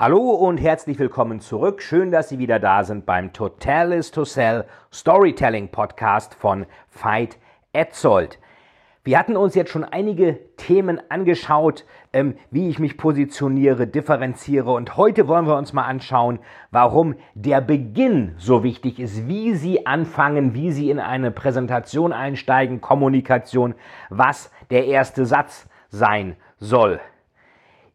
Hallo und herzlich willkommen zurück. Schön, dass Sie wieder da sind beim Total is to Sell Storytelling Podcast von Veit Etzold. Wir hatten uns jetzt schon einige Themen angeschaut, ähm, wie ich mich positioniere, differenziere und heute wollen wir uns mal anschauen, warum der Beginn so wichtig ist, wie Sie anfangen, wie Sie in eine Präsentation einsteigen, Kommunikation, was der erste Satz sein soll.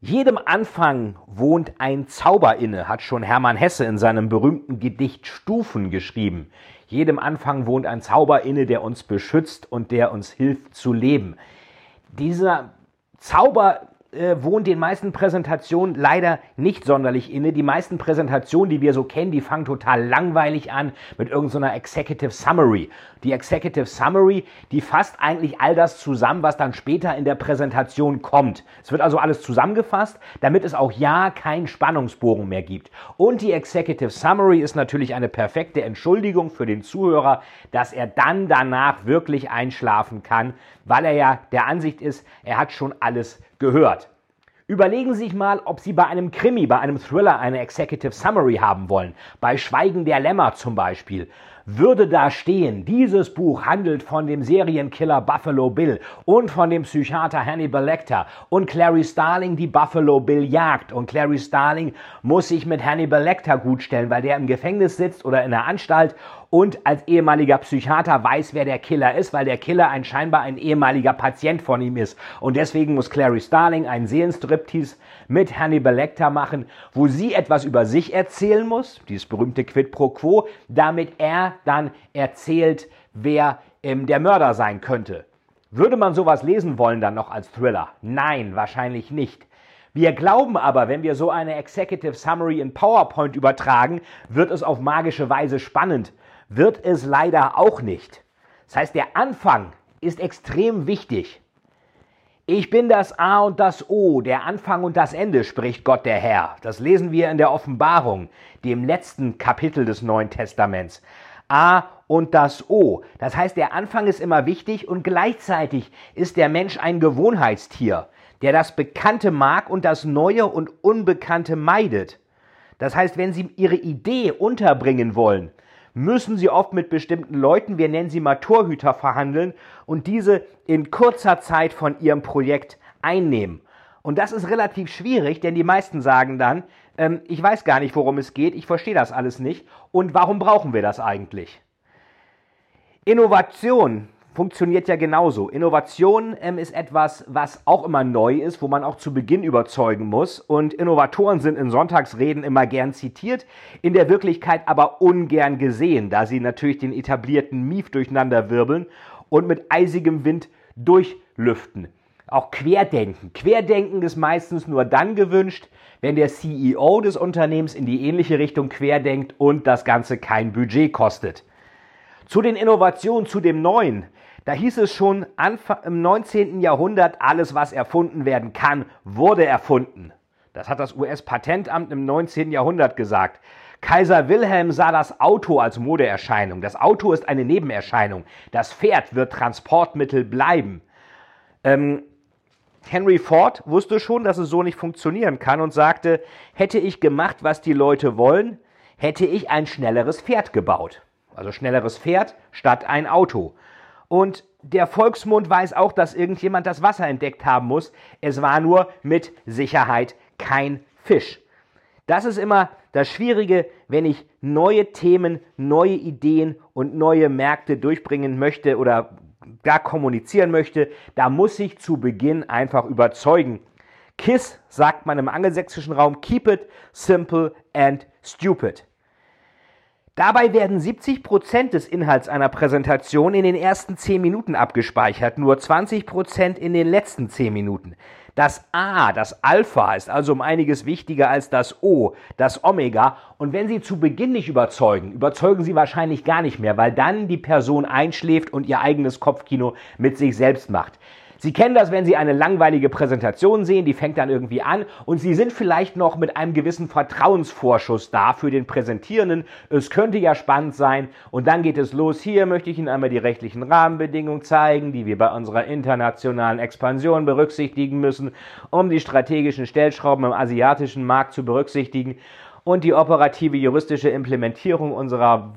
Jedem Anfang wohnt ein Zauber inne, hat schon Hermann Hesse in seinem berühmten Gedicht Stufen geschrieben. Jedem Anfang wohnt ein Zauber inne, der uns beschützt und der uns hilft zu leben. Dieser Zauber äh, wohnt den meisten Präsentationen leider nicht sonderlich inne. Die meisten Präsentationen, die wir so kennen, die fangen total langweilig an mit irgendeiner so Executive Summary. Die Executive Summary, die fasst eigentlich all das zusammen, was dann später in der Präsentation kommt. Es wird also alles zusammengefasst, damit es auch ja keinen Spannungsbogen mehr gibt. Und die Executive Summary ist natürlich eine perfekte Entschuldigung für den Zuhörer, dass er dann danach wirklich einschlafen kann, weil er ja der Ansicht ist, er hat schon alles gehört. Überlegen Sie sich mal, ob Sie bei einem Krimi, bei einem Thriller eine Executive Summary haben wollen. Bei Schweigen der Lämmer zum Beispiel würde da stehen, dieses Buch handelt von dem Serienkiller Buffalo Bill und von dem Psychiater Hannibal Lecter. Und Clary Starling die Buffalo Bill jagt. Und Clary Starling muss sich mit Hannibal Lecter gutstellen, weil der im Gefängnis sitzt oder in der Anstalt. Und als ehemaliger Psychiater weiß, wer der Killer ist, weil der Killer ein scheinbar ein ehemaliger Patient von ihm ist. Und deswegen muss Clary Starling einen Seelenstriptease mit Hannibal Lecter machen, wo sie etwas über sich erzählen muss, dieses berühmte Quid pro Quo, damit er dann erzählt, wer ähm, der Mörder sein könnte. Würde man sowas lesen wollen dann noch als Thriller? Nein, wahrscheinlich nicht. Wir glauben aber, wenn wir so eine Executive Summary in PowerPoint übertragen, wird es auf magische Weise spannend. Wird es leider auch nicht. Das heißt, der Anfang ist extrem wichtig. Ich bin das A und das O, der Anfang und das Ende, spricht Gott der Herr. Das lesen wir in der Offenbarung, dem letzten Kapitel des Neuen Testaments. A und das O. Das heißt, der Anfang ist immer wichtig und gleichzeitig ist der Mensch ein Gewohnheitstier, der das Bekannte mag und das Neue und Unbekannte meidet. Das heißt, wenn Sie Ihre Idee unterbringen wollen, müssen Sie oft mit bestimmten Leuten, wir nennen sie mal Torhüter, verhandeln und diese in kurzer Zeit von Ihrem Projekt einnehmen. Und das ist relativ schwierig, denn die meisten sagen dann, ähm, ich weiß gar nicht, worum es geht, ich verstehe das alles nicht und warum brauchen wir das eigentlich? Innovation funktioniert ja genauso. Innovation ähm, ist etwas, was auch immer neu ist, wo man auch zu Beginn überzeugen muss. Und Innovatoren sind in Sonntagsreden immer gern zitiert, in der Wirklichkeit aber ungern gesehen, da sie natürlich den etablierten Mief durcheinander wirbeln und mit eisigem Wind durchlüften. Auch Querdenken. Querdenken ist meistens nur dann gewünscht, wenn der CEO des Unternehmens in die ähnliche Richtung querdenkt und das Ganze kein Budget kostet. Zu den Innovationen, zu dem Neuen. Da hieß es schon Anfang, im 19. Jahrhundert, alles, was erfunden werden kann, wurde erfunden. Das hat das US-Patentamt im 19. Jahrhundert gesagt. Kaiser Wilhelm sah das Auto als Modeerscheinung. Das Auto ist eine Nebenerscheinung. Das Pferd wird Transportmittel bleiben. Ähm, Henry Ford wusste schon, dass es so nicht funktionieren kann und sagte, hätte ich gemacht, was die Leute wollen, hätte ich ein schnelleres Pferd gebaut. Also schnelleres Pferd statt ein Auto. Und der Volksmund weiß auch, dass irgendjemand das Wasser entdeckt haben muss. Es war nur mit Sicherheit kein Fisch. Das ist immer das Schwierige, wenn ich neue Themen, neue Ideen und neue Märkte durchbringen möchte oder gar kommunizieren möchte, da muss ich zu Beginn einfach überzeugen. KISS sagt man im angelsächsischen Raum, keep it simple and stupid. Dabei werden 70 Prozent des Inhalts einer Präsentation in den ersten 10 Minuten abgespeichert, nur 20 Prozent in den letzten 10 Minuten. Das A, das Alpha, ist also um einiges wichtiger als das O, das Omega. Und wenn Sie zu Beginn nicht überzeugen, überzeugen Sie wahrscheinlich gar nicht mehr, weil dann die Person einschläft und ihr eigenes Kopfkino mit sich selbst macht. Sie kennen das, wenn Sie eine langweilige Präsentation sehen, die fängt dann irgendwie an und Sie sind vielleicht noch mit einem gewissen Vertrauensvorschuss da für den Präsentierenden. Es könnte ja spannend sein und dann geht es los. Hier möchte ich Ihnen einmal die rechtlichen Rahmenbedingungen zeigen, die wir bei unserer internationalen Expansion berücksichtigen müssen, um die strategischen Stellschrauben im asiatischen Markt zu berücksichtigen und die operative juristische Implementierung unserer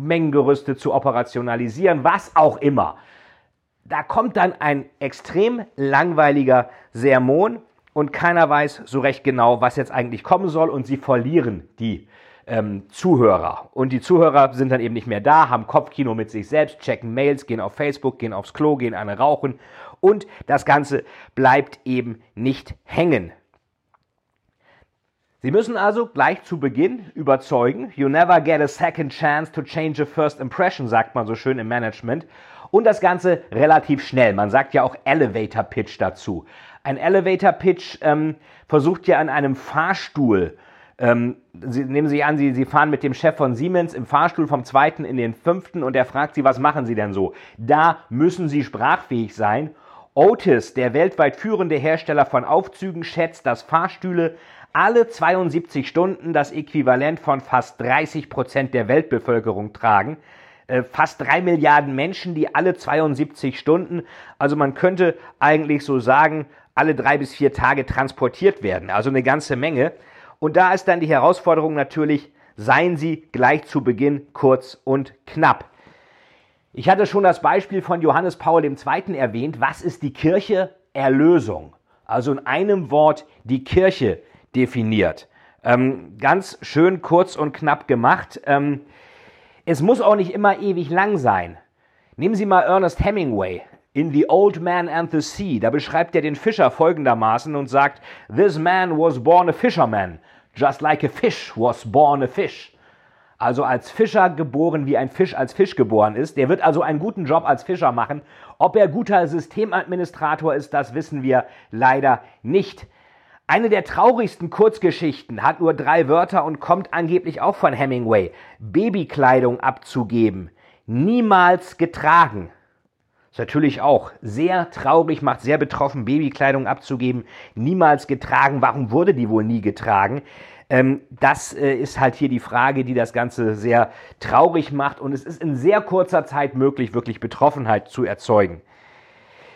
Mengengerüste zu operationalisieren, was auch immer da kommt dann ein extrem langweiliger Sermon und keiner weiß so recht genau, was jetzt eigentlich kommen soll und sie verlieren die ähm, Zuhörer. Und die Zuhörer sind dann eben nicht mehr da, haben Kopfkino mit sich selbst, checken Mails, gehen auf Facebook, gehen aufs Klo, gehen eine rauchen und das Ganze bleibt eben nicht hängen. Sie müssen also gleich zu Beginn überzeugen. You never get a second chance to change a first impression, sagt man so schön im Management. Und das Ganze relativ schnell. Man sagt ja auch Elevator Pitch dazu. Ein Elevator Pitch ähm, versucht ja an einem Fahrstuhl, ähm, Sie, nehmen Sie an, Sie, Sie fahren mit dem Chef von Siemens im Fahrstuhl vom zweiten in den fünften und er fragt Sie, was machen Sie denn so? Da müssen Sie sprachfähig sein. Otis, der weltweit führende Hersteller von Aufzügen, schätzt, dass Fahrstühle alle 72 Stunden das Äquivalent von fast 30 Prozent der Weltbevölkerung tragen. Äh, fast drei Milliarden Menschen, die alle 72 Stunden, also man könnte eigentlich so sagen, alle drei bis vier Tage transportiert werden. Also eine ganze Menge. Und da ist dann die Herausforderung natürlich, seien Sie gleich zu Beginn kurz und knapp. Ich hatte schon das Beispiel von Johannes Paul II. erwähnt. Was ist die Kirche? Erlösung. Also in einem Wort die Kirche definiert. Ähm, ganz schön kurz und knapp gemacht. Ähm, es muss auch nicht immer ewig lang sein. Nehmen Sie mal Ernest Hemingway. In The Old Man and the Sea, da beschreibt er den Fischer folgendermaßen und sagt, This man was born a fisherman, just like a fish was born a fish. Also als Fischer geboren, wie ein Fisch als Fisch geboren ist. Der wird also einen guten Job als Fischer machen. Ob er guter Systemadministrator ist, das wissen wir leider nicht. Eine der traurigsten Kurzgeschichten hat nur drei Wörter und kommt angeblich auch von Hemingway. Babykleidung abzugeben. Niemals getragen. Ist natürlich auch sehr traurig, macht sehr betroffen, Babykleidung abzugeben. Niemals getragen. Warum wurde die wohl nie getragen? Ähm, das äh, ist halt hier die Frage, die das Ganze sehr traurig macht. Und es ist in sehr kurzer Zeit möglich, wirklich Betroffenheit zu erzeugen.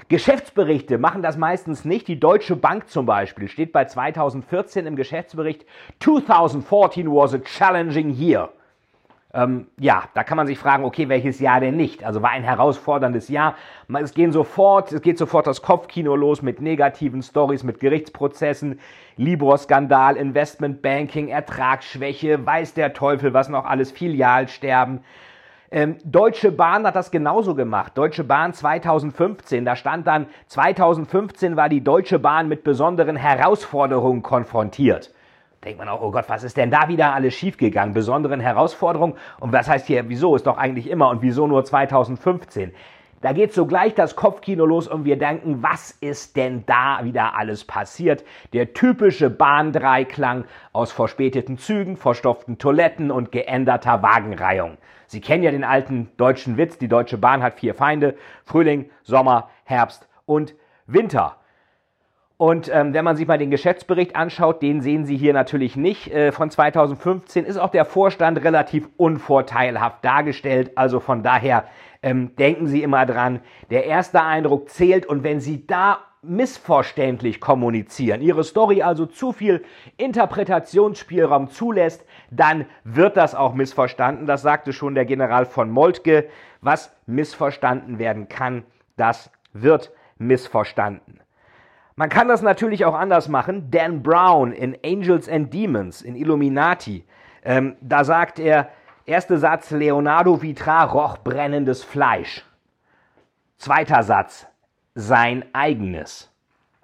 Geschäftsberichte machen das meistens nicht. Die Deutsche Bank zum Beispiel steht bei 2014 im Geschäftsbericht 2014 was a challenging year. Ähm, ja, da kann man sich fragen, okay, welches Jahr denn nicht? Also war ein herausforderndes Jahr. Es, gehen sofort, es geht sofort das Kopfkino los mit negativen Stories, mit Gerichtsprozessen, Libor-Skandal, Investmentbanking, Ertragsschwäche, weiß der Teufel, was noch alles, Filialsterben. Ähm, Deutsche Bahn hat das genauso gemacht. Deutsche Bahn 2015, da stand dann, 2015 war die Deutsche Bahn mit besonderen Herausforderungen konfrontiert. Denkt man auch, oh Gott, was ist denn da wieder alles schiefgegangen? Besonderen Herausforderungen? Und was heißt hier, wieso? Ist doch eigentlich immer und wieso nur 2015? Da geht sogleich das Kopfkino los und wir denken, was ist denn da wieder alles passiert? Der typische Bahndreiklang aus verspäteten Zügen, verstopften Toiletten und geänderter Wagenreihung. Sie kennen ja den alten deutschen Witz, die Deutsche Bahn hat vier Feinde, Frühling, Sommer, Herbst und Winter. Und ähm, wenn man sich mal den Geschäftsbericht anschaut, den sehen Sie hier natürlich nicht. Äh, von 2015 ist auch der Vorstand relativ unvorteilhaft dargestellt. Also von daher ähm, denken Sie immer dran, der erste Eindruck zählt und wenn Sie da missverständlich kommunizieren, Ihre Story also zu viel Interpretationsspielraum zulässt, dann wird das auch missverstanden. Das sagte schon der General von Moltke. Was missverstanden werden kann, das wird missverstanden. Man kann das natürlich auch anders machen. Dan Brown in Angels and Demons, in Illuminati, ähm, da sagt er, Erster Satz, Leonardo Vitra roch brennendes Fleisch. Zweiter Satz, sein eigenes.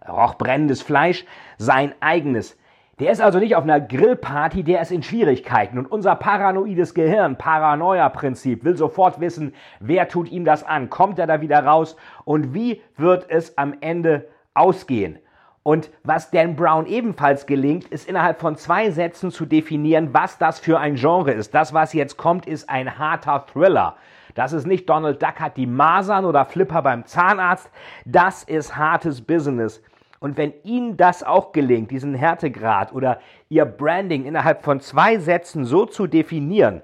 roch brennendes Fleisch, sein eigenes. Der ist also nicht auf einer Grillparty, der ist in Schwierigkeiten. Und unser paranoides Gehirn, Paranoia-Prinzip, will sofort wissen, wer tut ihm das an? Kommt er da wieder raus? Und wie wird es am Ende ausgehen? Und was Dan Brown ebenfalls gelingt, ist innerhalb von zwei Sätzen zu definieren, was das für ein Genre ist. Das, was jetzt kommt, ist ein harter Thriller. Das ist nicht Donald Duck hat die Masern oder Flipper beim Zahnarzt. Das ist hartes Business. Und wenn Ihnen das auch gelingt, diesen Härtegrad oder Ihr Branding innerhalb von zwei Sätzen so zu definieren,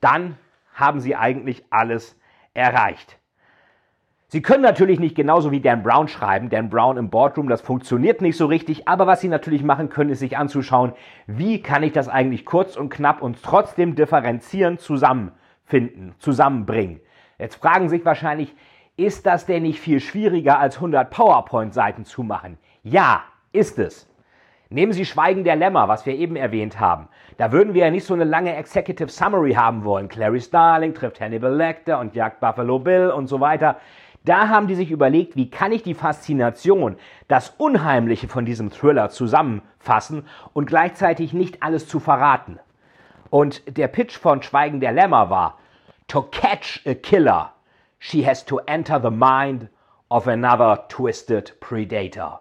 dann haben Sie eigentlich alles erreicht. Sie können natürlich nicht genauso wie Dan Brown schreiben, Dan Brown im Boardroom, das funktioniert nicht so richtig, aber was Sie natürlich machen können, ist sich anzuschauen, wie kann ich das eigentlich kurz und knapp und trotzdem differenzieren zusammenfinden, zusammenbringen. Jetzt fragen sich wahrscheinlich, ist das denn nicht viel schwieriger als 100 PowerPoint-Seiten zu machen? Ja, ist es. Nehmen Sie Schweigen der Lämmer, was wir eben erwähnt haben. Da würden wir ja nicht so eine lange Executive Summary haben wollen. Clary Starling trifft Hannibal Lecter und jagt Buffalo Bill und so weiter. Da haben die sich überlegt, wie kann ich die Faszination, das Unheimliche von diesem Thriller zusammenfassen und gleichzeitig nicht alles zu verraten. Und der Pitch von Schweigen der Lämmer war, To catch a killer, she has to enter the mind of another twisted predator.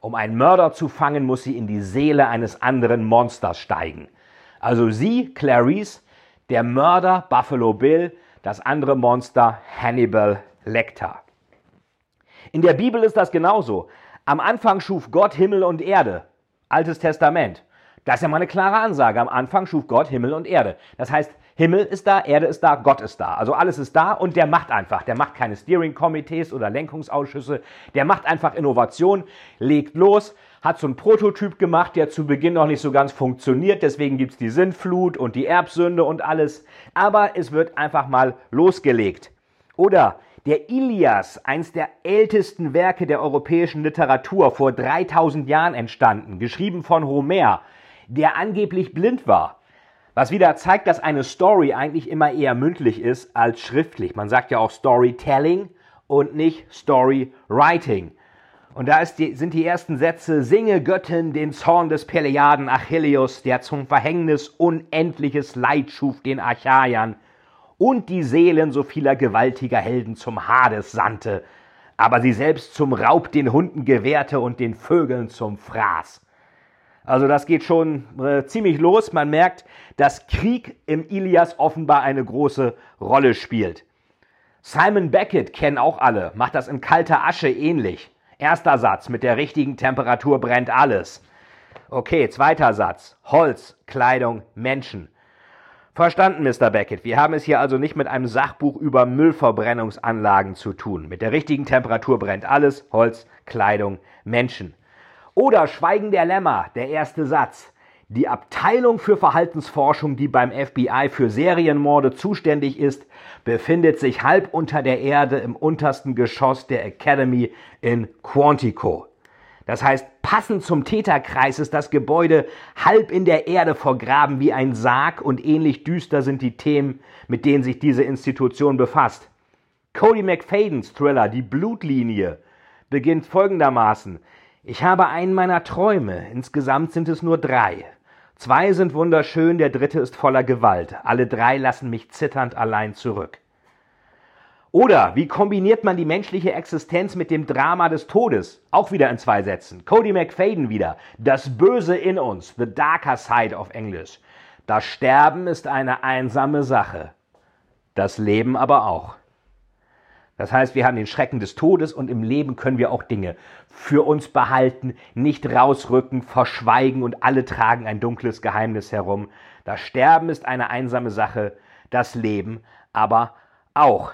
Um einen Mörder zu fangen, muss sie in die Seele eines anderen Monsters steigen. Also sie, Clarice, der Mörder Buffalo Bill, das andere Monster Hannibal Lecter. In der Bibel ist das genauso. Am Anfang schuf Gott Himmel und Erde. Altes Testament. Das ist ja mal eine klare Ansage. Am Anfang schuf Gott Himmel und Erde. Das heißt, Himmel ist da, Erde ist da, Gott ist da. Also alles ist da und der macht einfach. Der macht keine Steering-Komitees oder Lenkungsausschüsse. Der macht einfach Innovation, legt los, hat so einen Prototyp gemacht, der zu Beginn noch nicht so ganz funktioniert. Deswegen gibt es die Sinnflut und die Erbsünde und alles. Aber es wird einfach mal losgelegt. Oder der Ilias, eins der ältesten Werke der europäischen Literatur, vor 3000 Jahren entstanden, geschrieben von Homer, der angeblich blind war. Was wieder zeigt, dass eine Story eigentlich immer eher mündlich ist als schriftlich. Man sagt ja auch Storytelling und nicht Storywriting. Und da die, sind die ersten Sätze, singe Göttin den Zorn des Peleaden Achilleus, der zum Verhängnis unendliches Leid schuf den Achaiern und die Seelen so vieler gewaltiger Helden zum Hades sandte, aber sie selbst zum Raub den Hunden gewährte und den Vögeln zum Fraß. Also das geht schon äh, ziemlich los. Man merkt, dass Krieg im Ilias offenbar eine große Rolle spielt. Simon Beckett kennen auch alle, macht das in kalter Asche ähnlich. Erster Satz, mit der richtigen Temperatur brennt alles. Okay, zweiter Satz, Holz, Kleidung, Menschen. Verstanden, Mr. Beckett. Wir haben es hier also nicht mit einem Sachbuch über Müllverbrennungsanlagen zu tun. Mit der richtigen Temperatur brennt alles, Holz, Kleidung, Menschen. Oder Schweigen der Lämmer, der erste Satz. Die Abteilung für Verhaltensforschung, die beim FBI für Serienmorde zuständig ist, befindet sich halb unter der Erde im untersten Geschoss der Academy in Quantico. Das heißt, passend zum Täterkreis ist das Gebäude halb in der Erde vergraben wie ein Sarg und ähnlich düster sind die Themen, mit denen sich diese Institution befasst. Cody McFadens Thriller Die Blutlinie beginnt folgendermaßen. Ich habe einen meiner Träume. Insgesamt sind es nur drei. Zwei sind wunderschön, der dritte ist voller Gewalt. Alle drei lassen mich zitternd allein zurück. Oder wie kombiniert man die menschliche Existenz mit dem Drama des Todes? Auch wieder in zwei Sätzen. Cody McFadden wieder. Das Böse in uns. The darker side auf Englisch. Das Sterben ist eine einsame Sache. Das Leben aber auch. Das heißt, wir haben den Schrecken des Todes und im Leben können wir auch Dinge für uns behalten, nicht rausrücken, verschweigen und alle tragen ein dunkles Geheimnis herum. Das Sterben ist eine einsame Sache, das Leben aber auch.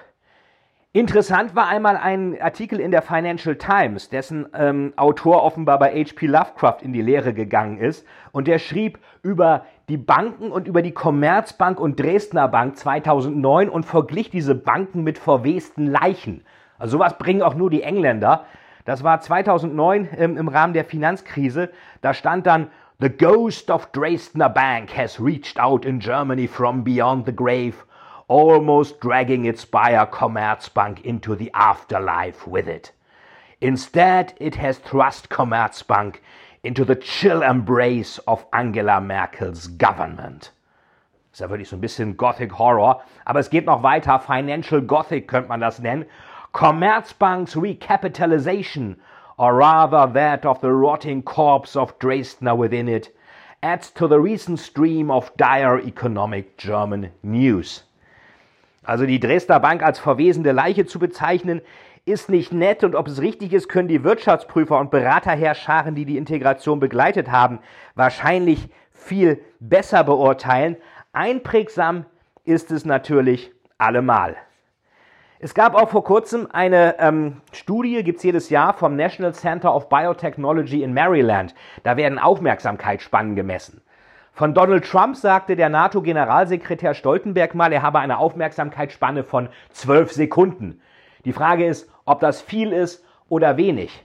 Interessant war einmal ein Artikel in der Financial Times, dessen ähm, Autor offenbar bei H.P. Lovecraft in die Lehre gegangen ist. Und der schrieb über die Banken und über die Commerzbank und Dresdner Bank 2009 und verglich diese Banken mit verwesten Leichen. Also sowas bringen auch nur die Engländer. Das war 2009 ähm, im Rahmen der Finanzkrise. Da stand dann, The ghost of Dresdner Bank has reached out in Germany from beyond the grave almost dragging its buyer Commerzbank into the afterlife with it. Instead, it has thrust Commerzbank into the chill embrace of Angela Merkels government. Ist ja wirklich so ein bisschen Gothic Horror, aber es geht noch weiter. Financial Gothic könnte man das nennen. Commerzbank's recapitalization, or rather that of the rotting corpse of Dresdner within it, adds to the recent stream of dire economic German news. Also die Dresdner Bank als verwesende Leiche zu bezeichnen, ist nicht nett und ob es richtig ist, können die Wirtschaftsprüfer und Beraterherrscharen, die die Integration begleitet haben, wahrscheinlich viel besser beurteilen. Einprägsam ist es natürlich allemal. Es gab auch vor kurzem eine ähm, Studie, gibt es jedes Jahr vom National Center of Biotechnology in Maryland. Da werden Aufmerksamkeitsspannen gemessen. Von Donald Trump sagte der NATO-Generalsekretär Stoltenberg mal, er habe eine Aufmerksamkeitsspanne von zwölf Sekunden. Die Frage ist, ob das viel ist oder wenig.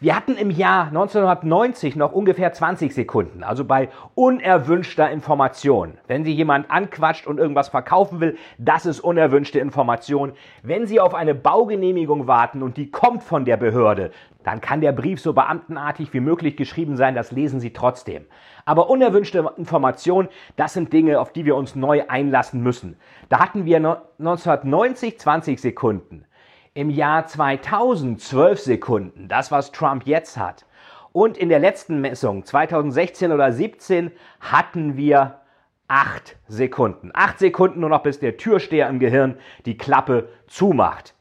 Wir hatten im Jahr 1990 noch ungefähr 20 Sekunden, also bei unerwünschter Information. Wenn Sie jemand anquatscht und irgendwas verkaufen will, das ist unerwünschte Information. Wenn Sie auf eine Baugenehmigung warten und die kommt von der Behörde, dann kann der Brief so beamtenartig wie möglich geschrieben sein, das lesen Sie trotzdem. Aber unerwünschte Information, das sind Dinge, auf die wir uns neu einlassen müssen. Da hatten wir 1990 20 Sekunden im Jahr 2000 12 Sekunden, das was Trump jetzt hat. Und in der letzten Messung 2016 oder 17 hatten wir 8 Sekunden. 8 Sekunden nur noch, bis der Türsteher im Gehirn die Klappe zumacht.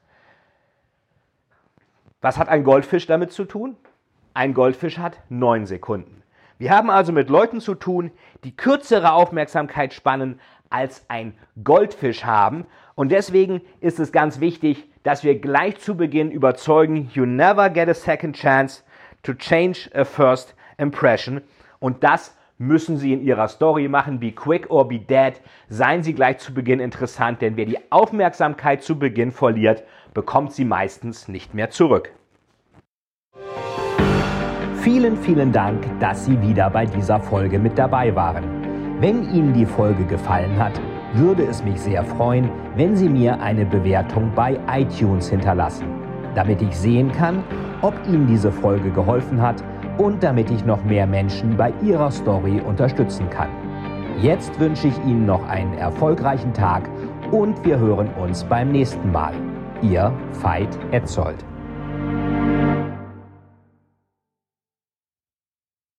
Was hat ein Goldfisch damit zu tun? Ein Goldfisch hat 9 Sekunden. Wir haben also mit Leuten zu tun, die kürzere Aufmerksamkeitsspannen als ein Goldfisch haben. Und deswegen ist es ganz wichtig, dass wir gleich zu Beginn überzeugen, you never get a second chance to change a first impression. Und das müssen Sie in Ihrer Story machen. Be quick or be dead. Seien Sie gleich zu Beginn interessant, denn wer die Aufmerksamkeit zu Beginn verliert, bekommt sie meistens nicht mehr zurück. Vielen, vielen Dank, dass Sie wieder bei dieser Folge mit dabei waren. Wenn Ihnen die Folge gefallen hat, würde es mich sehr freuen, wenn Sie mir eine Bewertung bei iTunes hinterlassen, damit ich sehen kann, ob Ihnen diese Folge geholfen hat und damit ich noch mehr Menschen bei ihrer Story unterstützen kann. Jetzt wünsche ich Ihnen noch einen erfolgreichen Tag und wir hören uns beim nächsten Mal. Ihr Veit Etzold.